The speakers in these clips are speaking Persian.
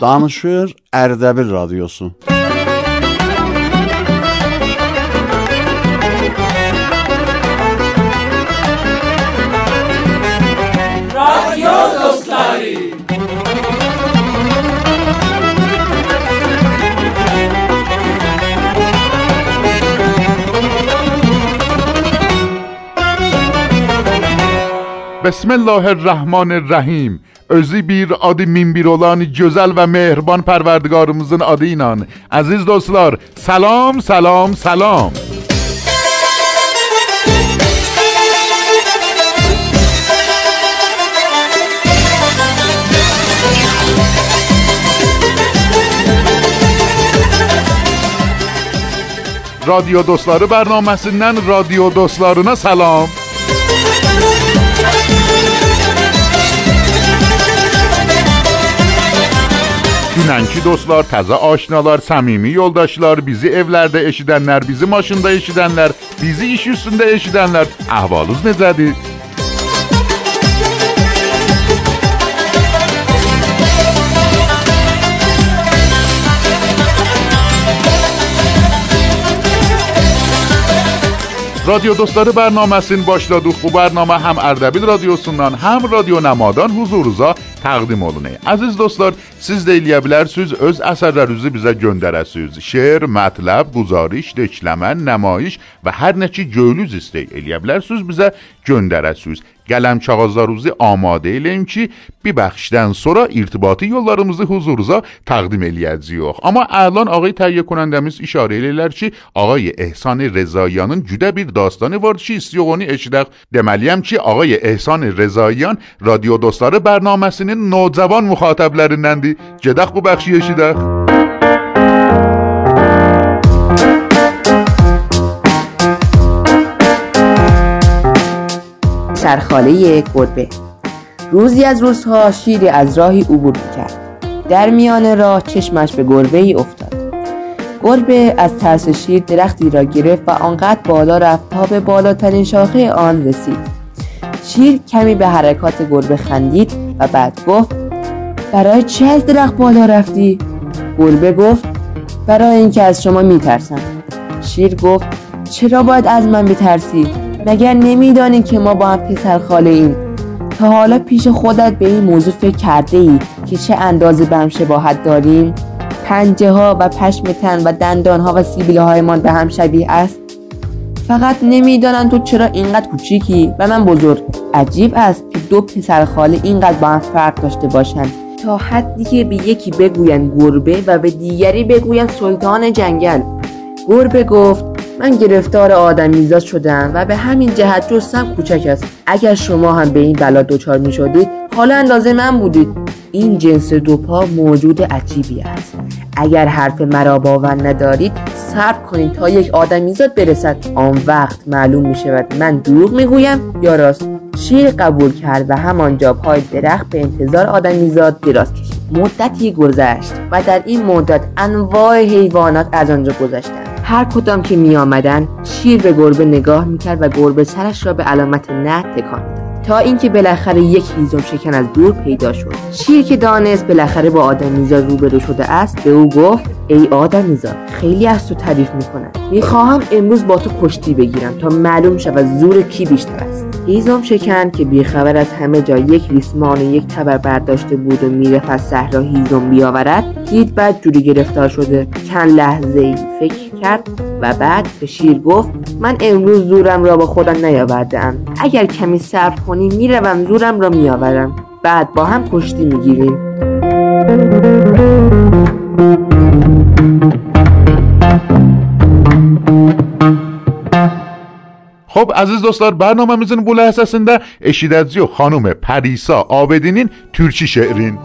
Danışır Erdebil Radyosu. Radyo dostları. Bismillahirrahmanirrahim. Özü bir adı min bir olan güzel ve mehriban perverdigarımızın adıyla aziz dostlar selam selam selam Radyo Dostları bərnaməsindən radyo dostlarına salam. Dünənki dostlar, təzə aşinalar, səmimi yoldaşlar, bizi evlərdə eşidənlər, bizi maşında eşidənlər, bizi iş üstündə eşidənlər, əhvalınız necədir? Radyo Dostları bərnaməsini başladıq. Bu bərnamə həm Ərdəbil radiosundan, həm Radio Nəmadan huzurunuza təqdim olunur. Əziz dostlar, Siz də eləyə bilərsiniz, öz əsərlərinizi bizə göndərəsiniz. Şeir, mətləb, guzariş, deşləmə, nəmayiş və hər nə ki göylüz istək eləyə bilərsiniz, bizə göndərəsiniz. Qələm kağızlarınızı amadə eləyin ki, bir bəxşdən sonra irtibati yollarımızı huzurunuza təqdim eləyəcəyik. Amma əlan ağay təhiyyə kunəndəmiz işarə eləyirlər ki, ağay Ehsan Rəzayanın güdə bir dastanı vardı ki, istiyoq onu eşidək. Deməliyəm ki, ağay Ehsan Rəzayan radio dostları bərnaməsinin nocəvan müxatəblərindəndir. Gedək bu bəxşi eşidək. سرخاله گربه. روزی از روزها شیری از راهی عبور کرد در میان راه چشمش به گربه ای افتاد. گربه از ترس شیر درختی را گرفت و آنقدر بالا رفت تا به بالاترین شاخه آن رسید. شیر کمی به حرکات گربه خندید و بعد گفت برای چه از درخت بالا رفتی؟ گربه گفت برای اینکه از شما میترسم. شیر گفت چرا باید از من بترسی؟ مگر نمیدانی که ما با هم پسر خاله ایم؟ تا حالا پیش خودت به این موضوع فکر کرده ای که چه اندازه به هم شباهت داریم؟ پنجه ها و پشم تن و دندان ها و سیبیله هایمان به هم شبیه است؟ فقط نمی‌دانم تو چرا اینقدر کوچیکی و من بزرگ. عجیب است که دو پسر خاله اینقدر با هم فرق داشته باشند. تا حدی که به یکی بگویند گربه و به دیگری بگویند سلطان جنگل. گربه گفت من گرفتار آدمیزاد شدم و به همین جهت جستم کوچک است. اگر شما هم به این بلا دچار می شدید حالا اندازه من بودید. این جنس دو پا موجود عجیبی است. اگر حرف مرا باور ندارید صبر کنید تا یک آدمیزاد برسد. آن وقت معلوم می شود من دروغ می گویم یا راست. شیر قبول کرد و همانجا پای درخت به انتظار آدمیزاد دراز کشید. مدتی گذشت و در این مدت انواع حیوانات از آنجا گذشتند. هر کدام که می آمدن شیر به گربه نگاه می‌کرد و گربه سرش را به علامت نه تکان تا اینکه بالاخره یک هیزم شکن از دور پیدا شد. شیر که دانست بالاخره با آدمیزاد روبرو شده است به او گفت ای آدمیزاد خیلی از تو تعریف می‌کنم می‌خواهم امروز با تو کشتی بگیرم تا معلوم شود زور کی بیشتر است. هیزم شکن که بیخبر از همه جا یک ریسمان و یک تبر برداشته بود و می‌رفت از صحرا هیزم بیاورد. دید بعد جوری گرفتار شده. چند لحظه ای فکر کرد و بعد به شیر گفت من امروز زورم را با خودم نیاوردم اگر کمی صبر کنی می‌روم زورم را میآورم. بعد با هم کشتی می‌گیریم. خب عزیز دوستان برنامه می‌زنیم بوله حساسنده اشید از خانوم پریسا آبدینین ترکی شعرین.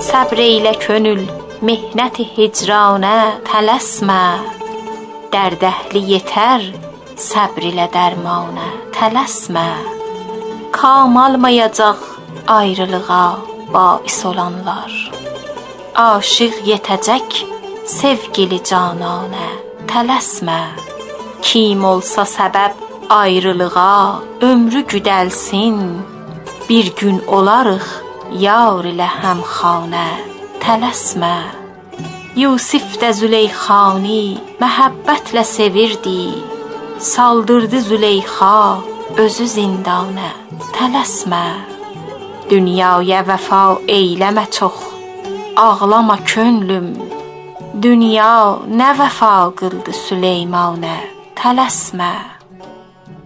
سبر ایل کنل مهنت هجرانه تلسمه. در دهلی تر سبر ایل درمانه تلسمه. کامال ما ayrılığa bais olanlar Aşiq yetəcək sevgili cananə, tələsmə. Kim olsa səbəb ayrılığa, ömrü güdəlsin. Bir gün olarıq yar ilə həmxanə, tələsmə. Yusif də Züleyxani məhəbbətlə sevirdi. Saldırdı Züleyxa özü zindana, tələsmə. Dünyaya vəfa eyləmə çox, ağlama könlüm. Dünya nə vəfa qıldı Süleymanə, tələsmə.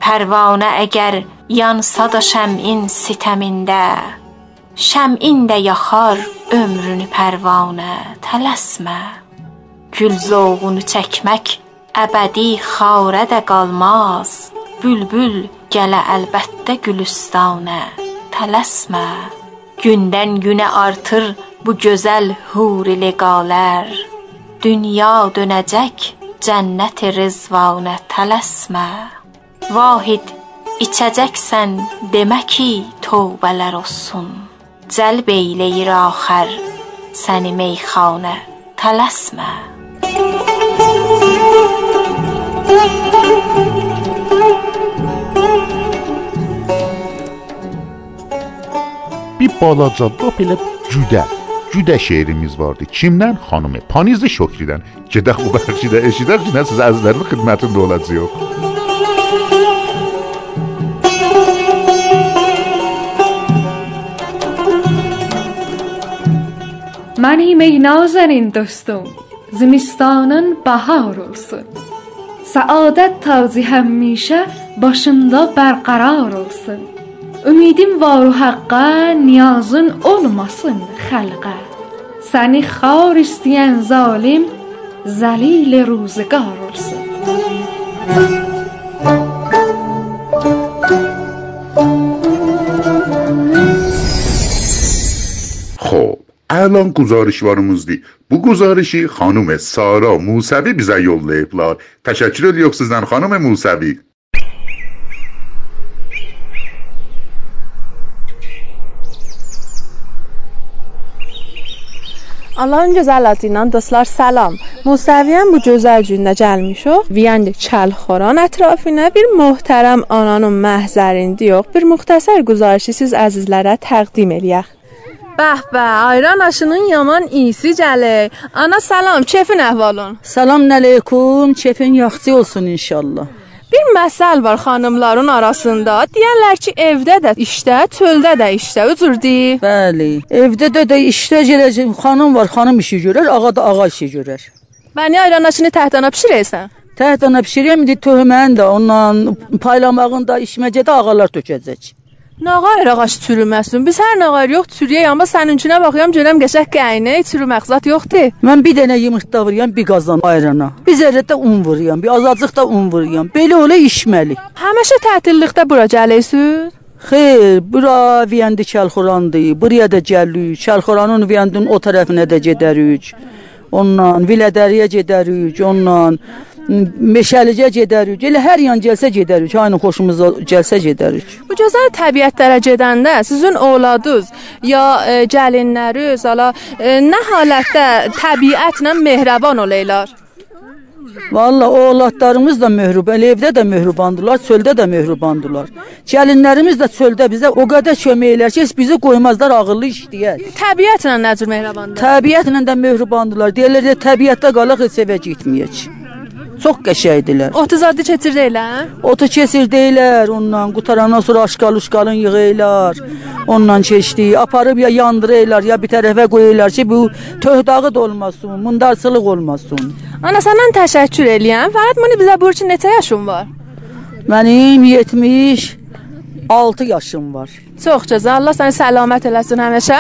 Pərvanə əgər yansa da şəmin sitəmində, şəmin də yaxar ömrünü pərvanə, tələsmə. Gül zoğunu çəkmək əbədi xarə də qalmaz. Bülbül gələ əlbəttə gülüstanə, tələsmə. Gündən günə artır bu gözəl huri leqalər. Dünya dönəcək cənnət rizvanə, tələsmə. Vahid içəcəksən demə ki, tövbələr olsun. Cəlb eyləyir axər səni meyxanə, tələsmə. Bir balaca da belə güdə, güdə şeirimiz vardı. Kimdən? Xanımı Panizi Şokridən. Gedək bu bəxşidə eşidək ki, nə siz əzizlərin xidmətində olacağıq. من ای نازنین دوستم زمستانın bahar olsun. Səadət tacı həmişə başında bərqərar olsun. Ümidim var haqqa, niyazın olmasın xalqa. Səni xar istəyən zalim zəlil ruzgar olsun. خب الان guzarışlarımızdır. Bu guzarışı xanım Sara Musəvi bizə yollayıblar. Təşəkkür edirik sizdən xanım Musəvi. Alan gözəllətindən dostlar salam. Musəviyən bu gözəl gündə gəlmişik. Viyəndə çəlxoran ətrafinə bir möhtərəm ananın məhzərində yox, bir müxtəsər güzarışı siz əzizlərə təqdim eləyək. Bəh bəh, ayran aşının yaman iyisi gəlir. Ana salam, kefin əhvalın? Salam əleykum, kefin yaxşı olsun inşallah. Bir məsəl var xanımların arasında. Deyirlər ki, evdə də işdə, çöldə də işdə, ucurdur. Bəli. Evdə də də işdə gələcək xanım var, xanım işi görər, ağa da ağa işi görər. Məni ayran aşını təhtana bişirəsən? Təhtana bişirəm, indi töhməni də ondan paylamağını da işməcədə ağalar tökəcək. Nağayır ağac çürüməsin. Biz hər nağayır yox çürüyək, amma səninkinə baxıram görəm qəşəng qəynə, çürümək zət yoxdur. Mən bir dənə yumurta vururam, bir qazan ayrana. Bir zərrə də un vururam, bir azacıq da un vururam. Belə ola işməli. Həmişə tətillikdə bura gəlirsiniz? Xeyr, bura Viyendi Çəlxorandır. Buraya da gəlirik. Çəlxoranın Viyendin o tərəfinə də gedərik. Ondan Vilədəriyə gedərik, ondan Meşəlicə gedərik. Elə hər yan gəlsə gedərik. Aynı xoşumuza gəlsə gedərik. Bu gözəl təbiətlərə gedəndə sizin oğladınız ya e, gəlinləriniz ala e, nə halətdə təbiətlə mehriban olaylar? Valla oğlatlarımız da möhrüban, evdə də möhrübandırlar, çöldə də möhrübandırlar. Gəlinlərimiz də çöldə bizə o qədər kömək elər ki, bizi qoymazlar ağıllı işləyək. Təbiətlə nə cür mehribandır? Təbiətlə də möhrübandırlar. Deyirlər təbiətdə qalaq heç evə getməyək. Çox qəşəngdilər. Otu zadı keçirdilər? Otu keçirdilər, ondan qutarandan sonra aşqal-uşqalın yığırlar. Ondan keçdi, aparıb ya yandırırlar, ya bir tərəfə qoyurlar ki, bu töhdağı da olmasın, mundarsılıq olmasın. Ana səndən təşəkkür eləyəm. Fəqət mənə bizə bu üçün neçə yaşın var? Mənim 76 yaşım var. Çox gözəl. Allah səni səlamət eləsin həmişə.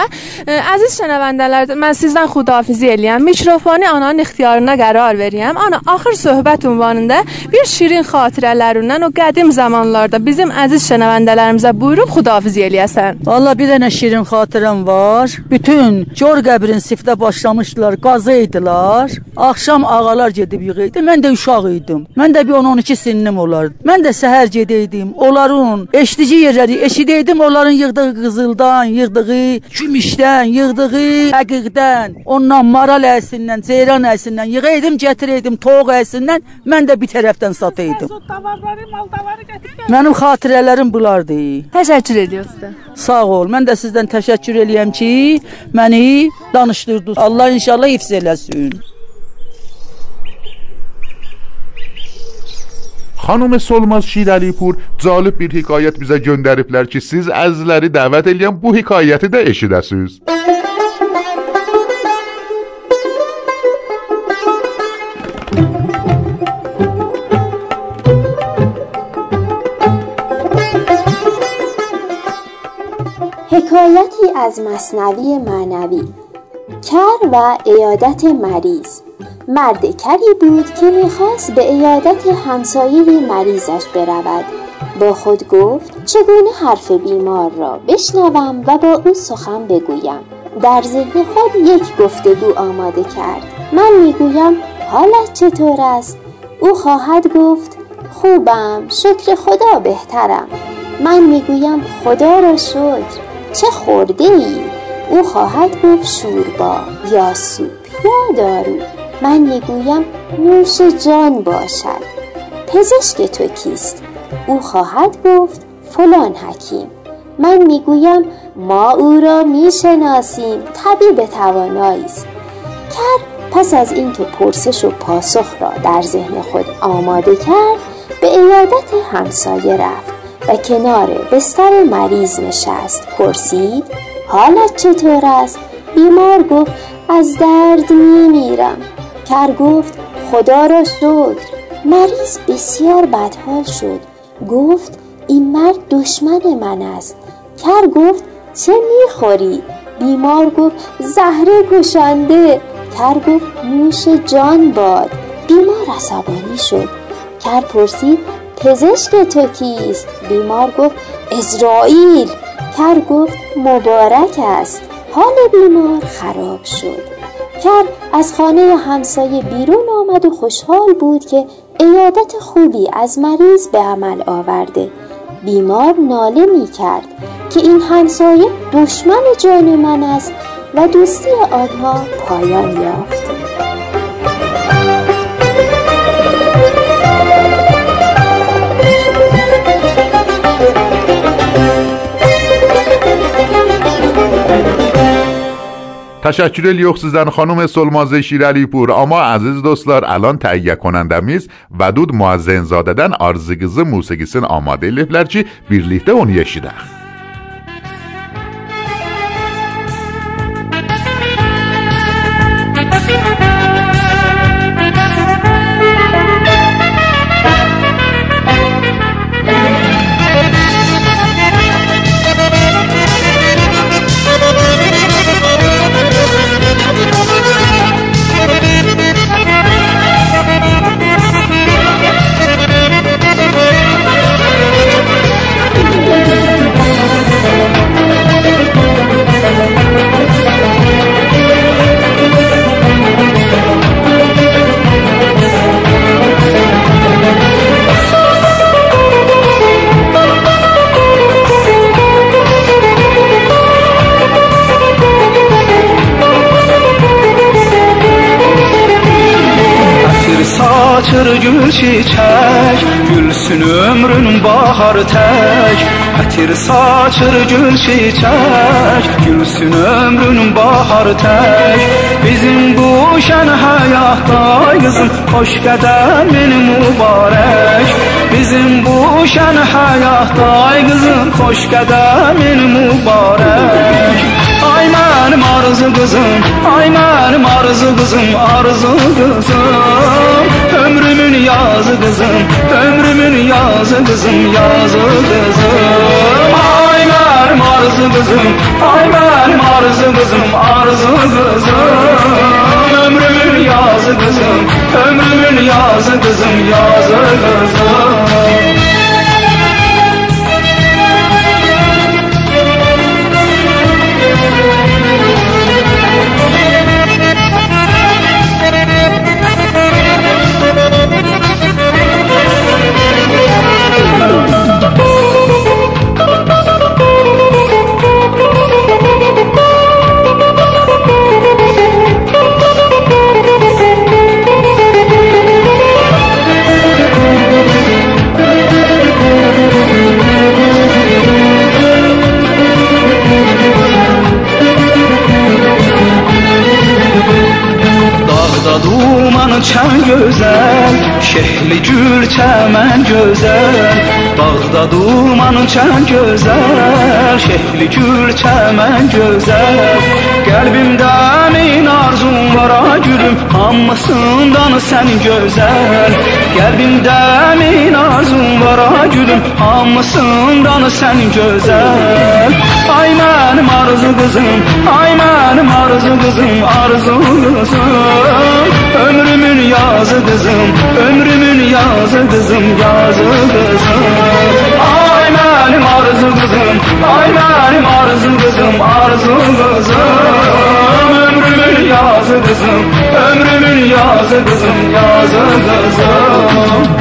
Əziz şənəvəndələr, mən sizdən xudafizi eləyəm. Mikrofonu ananın ixtiyarına qərar verirəm. Ana, axır söhbət ünvanında bir şirin xatirələrindən o qədim zamanlarda bizim əziz şənəvəndələrimizə buyurub xudafizi eləyəsən. Valla bir dənə şirin xatirəm var. Bütün Cor qəbrin siftə başlamışdılar, qazı idilər. Axşam ağalar gedib yığıydı. Mən də uşaq idim. Mən də bir 10-12 sinnim olardı. Mən də səhər gedəydim. Onların eşidici yerləri eşidəydim, onların Onların yığdığı qızıldan, yığdığı gümüşdən, yığdığı həqiqdən, ondan maral əsindən, ceyran əsindən yığaydım, gətirəydim toğ əsindən, mən də bir tərəfdən sataydım. Mənim xatirələrim bulardı. Təşəkkür ediyoruz sizə. Sağ ol. Mən də sizdən təşəkkür eləyəm ki, məni danışdırdınız. Allah inşallah hifz eləsin. Xanım Solmaz Şirəlipur cəlib bir hekayət bizə göndəriblər ki, siz əzizləri dəvət edən bu hekayəti də eşidəsiniz. حکایتی از مصنوی معنوی کر و ایادت مریض مرد کری بود که می‌خواست به ایادت همسایه مریضش برود. با خود گفت چگونه حرف بیمار را بشنوم و با او سخن بگویم؟ در ذهن خود یک گفتگو آماده کرد. من می‌گویم حالت چطور است؟ او خواهد گفت خوبم شکر خدا بهترم. من می‌گویم خدا را شکر. چه خورده ای؟ او خواهد گفت شوربا یا سوپ یا دارو. من می‌گویم نوش جان باشد. پزشک تو کیست؟ او خواهد گفت فلان حکیم. من می‌گویم ما او را می‌شناسیم. طبیب توانایی است. کر پس از اینکه پرسش و پاسخ را در ذهن خود آماده کرد به ایادت همسایه رفت و کنار بستر مریض نشست. پرسید حالت چطور است؟ بیمار گفت از درد میمیرم. کر گفت خدا را شکر. مریض بسیار بدحال شد. گفت این مرد دشمن من است. کر گفت چه می‌خوری؟ بیمار گفت زهره کشنده کر گفت نوش جان باد. بیمار عصبانی شد. کر پرسید پزشک تو کیست؟ بیمار گفت ازرائیل کر گفت مبارک است. حال بیمار خراب شد. کر از خانه همسایه بیرون آمد و خوشحال بود که ایادت خوبی از مریض به عمل آورده. بیمار ناله می کرد که این همسایه دشمن جان من است و دوستی آنها پایان یافت. تشکر لیوخ سیزن خانم سلماز شیرالی پور اما عزیز دوستلار الان تاییه کننده میز و دود موزن زاددن آرزگزی موسیقیسین آماده لیفلر چی بیرلیفته اونیشیده موسیقی tek Ətir saçır gül çiçek. Gülsün ömrün bahar tek. Bizim bu şen hayatdayızın Hoş qədəmin mübarək Bizim bu şen hayatdayızın Hoş qədəmin mübarək Ay mənim arzu qızım, ay mənim arzu qızım, arzu qızım Ömrümün yazı kızım Ömrümün yazı kızım Yazı kızım. Ay benim arzı kızım Ay benim arzı kızım Arzı kızım. Ömrümün yazı kızım Ömrümün yazı kızım Yazı kızım. Çəmən gözəl Dağda dumanın çən gözəl Şehli gül çəmən gözəl Qəlbimdə min arzum var a gülüm. Hamısından sən gözəl Qəlbimdə min arzum var a gülüm. Hamısından sən gözəl Ay mənim arzu qızım Ay mənim arzu qızım Arzu qızım Ömrümün yazı kızım Ömrümün yazı kızım yazı kızım Ay benim arzu kızım Ay benim arzu kızım arzu kızım Ömrümün yazı kızım Ömrümün yazı kızım yazı kızım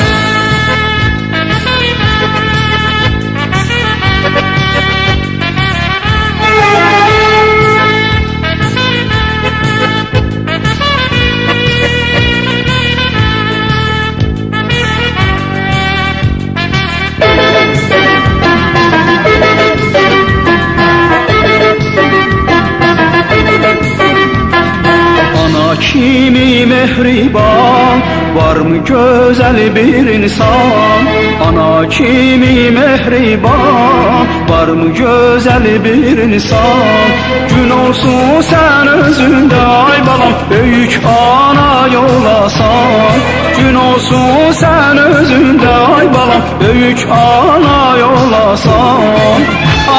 bir insan Ana kimi mehriban Var mı güzel bir insan? Gün olsun sen özünde ay balam Büyük ana yolasan Gün olsun sen özünde ay balam Büyük ana yolasan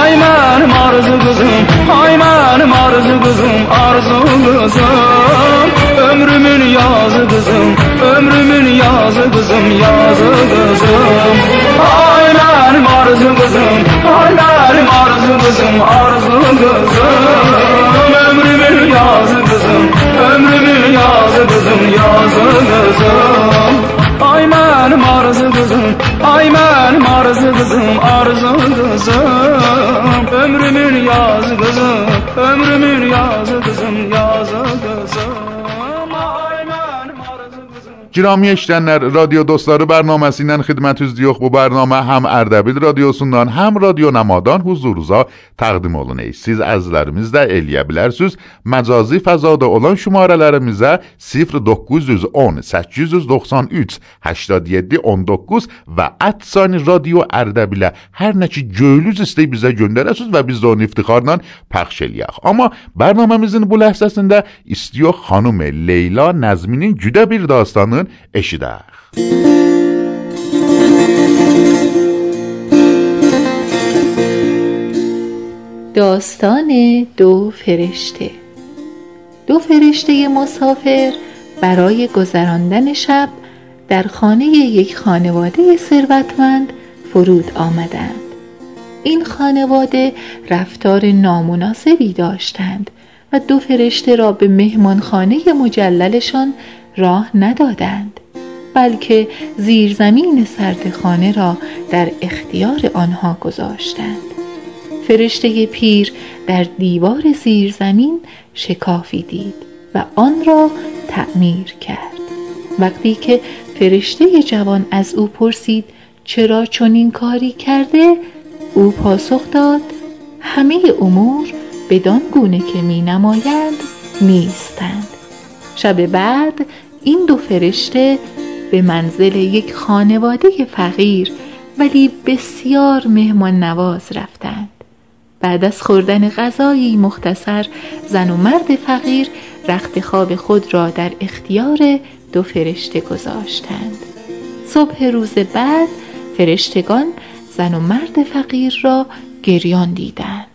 Ay mənim arzu qızım, ay mənim arzu qızım, arzu qızım Ömrümün yazı qızım, yazı kızım yazı kızım. Aylarım arzu kızım. Aylarım arzu kızım arzu kızım. Ömrümün yazı kızım ömrümün yazı kızım yazı kızım. Ay benim arzu kızım ay benim arzu kızım arzu kızım. Ömrümün yazı kızım ömrümün yazı kızım yazı جرامی اشتن در رادیو دوستاره برنامه سینن خدمت از دیوخ بو برنامه هم اردبیل رادیو سندان هم رادیو نمادان حضورزا تقدیم اولون ای. سیز از لرمیز ده ایلیا بلرسوز مجازی فضا در اولان شماره لرمیز سیفر دوکوز دوز اون سچیز دوز دوخسان هشتاد یدی اون دوکوز و اتسانی رادیو اردبیل. هر نچی جویلوز استی بیزا گندره سوز و بیز دون افتخارنان پخش الیخ اما برنامه مزین بله سسنده استیو خانوم لیلا نزمینین جده بیر داستانی eşidək. داستان دو فرشته دو فرشته مسافر برای گذراندن شب در خانه یک خانواده ثروتمند فرود آمدند این خانواده رفتار نامناسبی داشتند و دو فرشته را به مهمانخانه مجللشان راه ندادند بلکه زیرزمین سردخانه را در اختیار آنها گذاشتند. فرشته پیر در دیوار زیرزمین شکافی دید و آن را تعمیر کرد. وقتی که فرشته جوان از او پرسید چرا چنین کاری کرده او پاسخ داد همه امور بدان گونه که می نمایند نیستند. شب بعد این دو فرشته به منزل یک خانواده فقیر ولی بسیار مهمان نواز رفتند. بعد از خوردن غذایی مختصر زن و مرد فقیر رخت خواب خود را در اختیار دو فرشته گذاشتند. صبح روز بعد فرشتگان زن و مرد فقیر را گریان دیدند.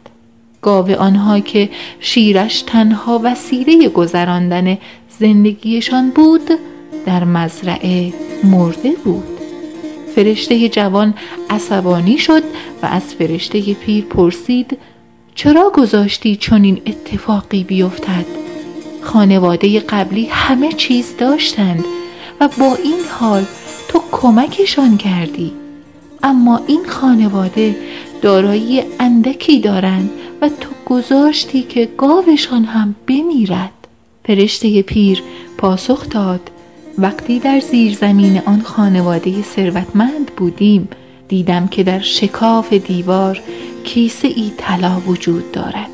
گاو آنها که شیرش تنها وسیله گذراندن زندگیشان بود در مزرعه مرده بود. فرشته جوان عصبانی شد و از فرشته پیر پرسید چرا گذاشتی چنین اتفاقی بیفتد؟ خانواده قبلی همه چیز داشتند و با این حال تو کمکشان کردی. اما این خانواده دارایی اندکی دارند و تو گذاشتی که گاوشان هم بمیرد. فرشته پیر پاسخ داد. وقتی در زیر زمین آن خانواده ثروتمند بودیم دیدم که در شکاف دیوار کیسه ای طلا وجود دارد.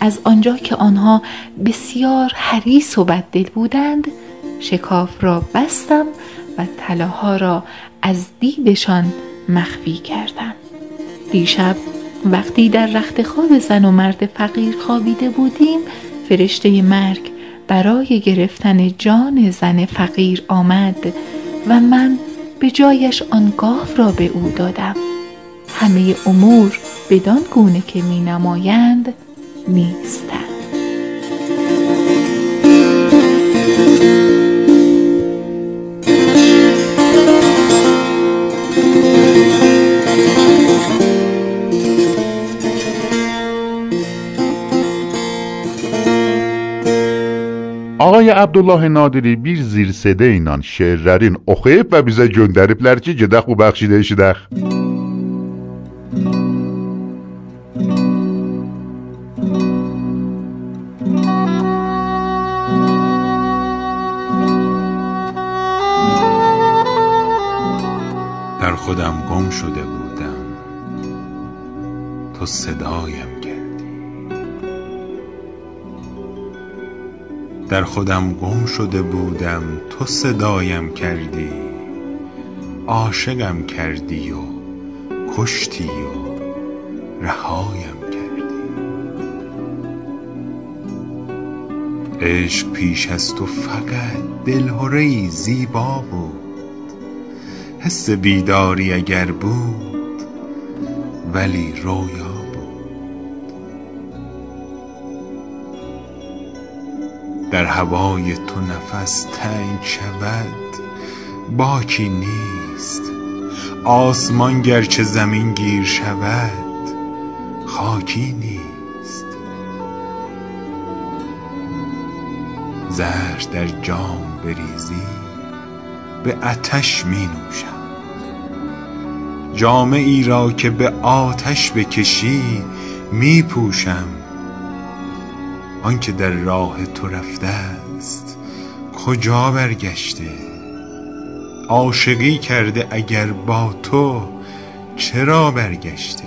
از آنجا که آنها بسیار حریص و بددل بودند شکاف را بستم و طلاها را از دیدشان مخفی کردم. دیشب وقتی در رخت خواب زن و مرد فقیر خوابیده بودیم فرشته مرگ برای گرفتن جان زن فقیر آمد و من به جایش آن گاو را به او دادم. همه امور بدان گونه که می نمایند نیستند. Abdullah Nadiri bir zirsədə ilə şeirlərin oxuyub və bizə göndəriblər ki, gedək bu bəxşi eşidək. در خودم گم شده بودم تو صدایم در خودم گم شده بودم تو صدایم کردی عاشقم کردی و کشتی و رهایم کردی. عشق پیش از تو فقط دلهره زیبا بود حس بیداری اگر بود ولی رویا در هوای تو نفس تنگ شود. باکی نیست. آسمان گرچه زمین گیر شود خاکی نیست. زهر در جام بریزی به آتش می نوشم. جامه ای را که به آتش بکشی می پوشم. آنکه در راه تو رفته است کجا برگشته؟ عاشقی کرده اگر با تو چرا برگشته؟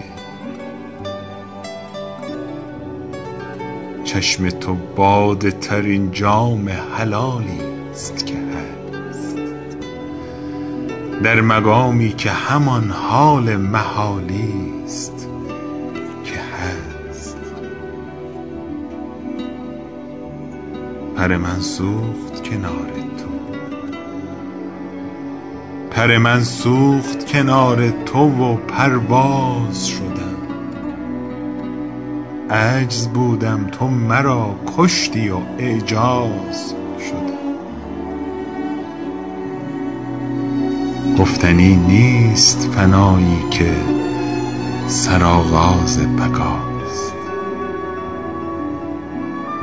چشم تو باد ترین جام حلالی است که هست. در مقامی که همان حال محالی است. پر من سوخت کنار تو. پر من سوخت کنار تو و پرواز شدم. عجز بودم تو مرا کشتی و اعجاز شدم. گفتنی نیست فنایی که سرآغاز بقاست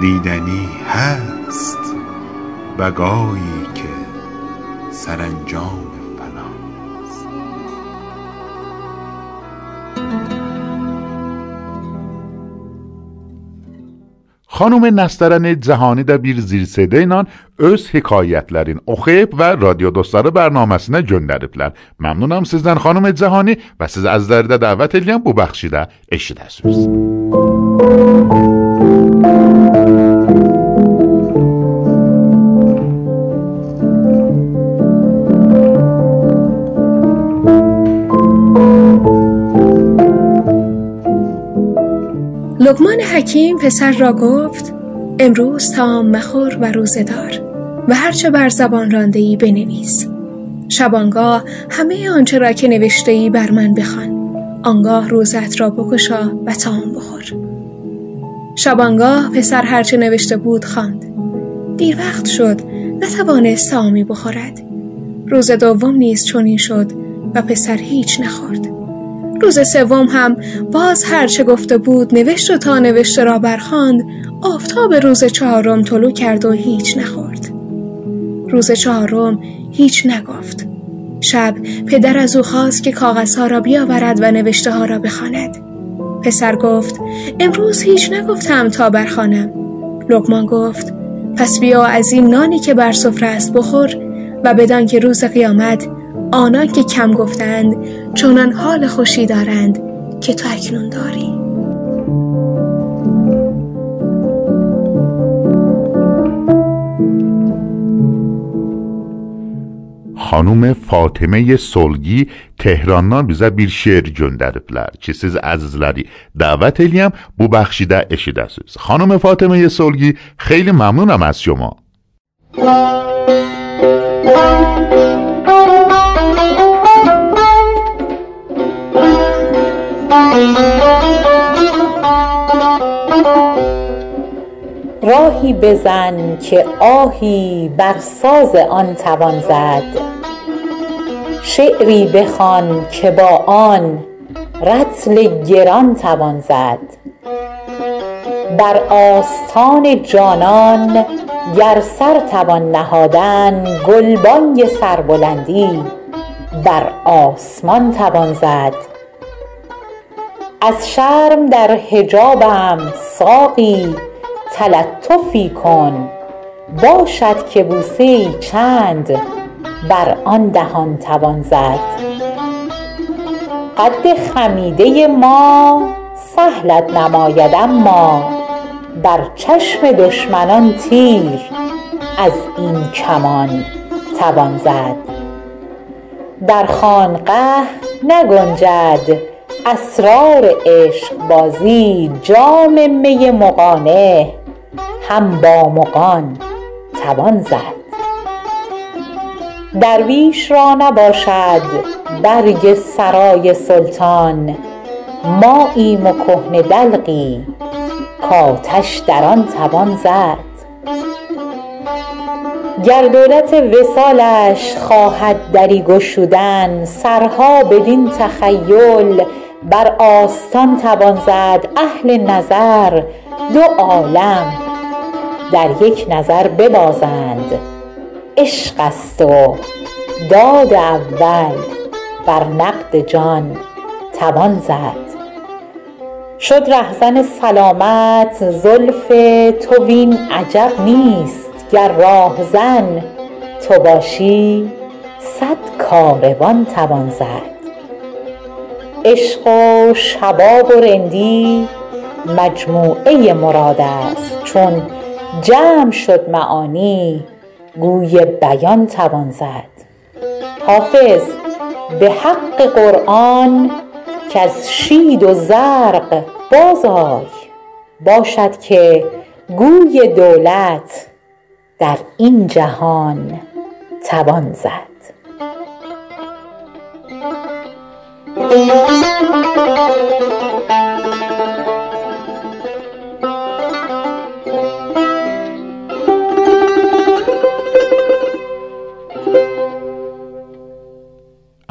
دیدنی هست بقایی که سرانجام خانوم نسترن زهانی در بیر زیر سده اینان از حکایتلرین اخیب و رادیو دستار برنامه سنه ممنونم سیزن خانوم زهانی و سیز از درده دعوت الیم بو بخشیده اشیده سوز لقمان حکیم پسر را گفت امروز تام مخور و روزه دار و هرچه بر زبان رانده ای بنویس. شبانگاه همه آنچه را که نوشته ای بر من بخوان. آنگاه روزت را بکشا و تام بخور. شبانگاه پسر هرچه نوشته بود خواند. دیر وقت شد نتوانست تامی بخورد. روز دوم نیز چنین شد و پسر هیچ نخورد. روز سوم هم باز هرچه گفته بود نوشت و تا نوشته را برخاند آفتاب روز چهارم طلو کرد و هیچ نخورد. روز چهارم هیچ نگفت. شب پدر از او خواست که کاغذها را بیاورد و نوشته ها را بخواند. پسر گفت امروز هیچ نگفتم تا برخوانم. لقمان گفت پس بیا از این نانی که بر سفره است بخور و بدان که روز قیامت آنان که کم گفتند چنان حال خوشی دارند که تو اکنون داری. خانوم فاطمه سلگی تهراننان بیزا بیر شعر جندرد لر چی سیز عزیز لری. دعوت الیم بو بخشیده اشید خانوم فاطمه سلگی خیلی ممنونم از شما. راهی بزن که آهی بر ساز آن توان زد. شعری بخوان که با آن رطل گران توان زد. بر آستان جانان گر سر توان نهادن گلبانگ سربلندی بر آسمان توان زد. از شرم در حجابم ساقی تلطفی کن باشد که بوسه چند بر آن دهان توان زد. قد خمیده ما سهلت نماید اما بر چشم دشمنان تیر از این کمان توان زد. در خانقه نگنجد اسرار عشقبازی جام می مغانه هم با مغان توان زد. درویش را نباشد برگ سرای سلطان ماییم و کهنه دلقی کآتش در آن توان زد. گر دولت وصالش خواهد دری گشودن سرها بدین تخیل بر آستان توان زد. اهل نظر دو عالم در یک نظر ببازند. عشق است و داد اول بر نقد جان توان زد. شد رهزن سلامت زلف تو وین عجب نیست. گر راهزن تو باشی صد کاروان توان زد. عشق و شباب و رندی مجموعه مراد است. چون جمع شد معانی گوی بیان توان زد. حافظ به حق قرآن کز شید و زرق باز آی باشد که گوی دولت در این جهان توان زد.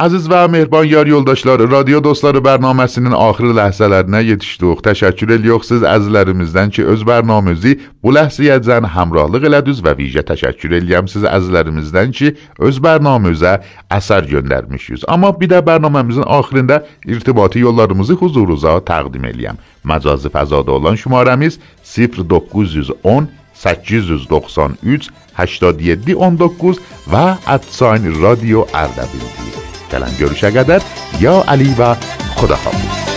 Əziz və mehriban yar yoldaşlar, radio dostları bərnaməsinin axır ləhzələrinə yetişdik. Təşəkkür edirik siz əzizlərimizdən ki, öz bərnaməmizi bu ləhzəyəcən həmrahlıq elədiniz və vicə təşəkkür edirəm siz əzizlərimizdən ki, öz bərnaməmizə əsər göndərmişsiniz. Amma bir də bərnaməmizin axırında irtibati yollarımızı huzurunuza təqdim edirəm. Məcazi fəzada olan şumarəmiz 0910 893 8719 və ادساین رادیو اردبیلی kadar یا علی و خداحافظ.